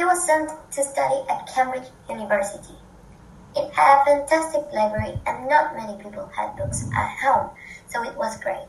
He was sent to study at Cambridge University. It had a fantastic library and not many people had books at home, so it was great.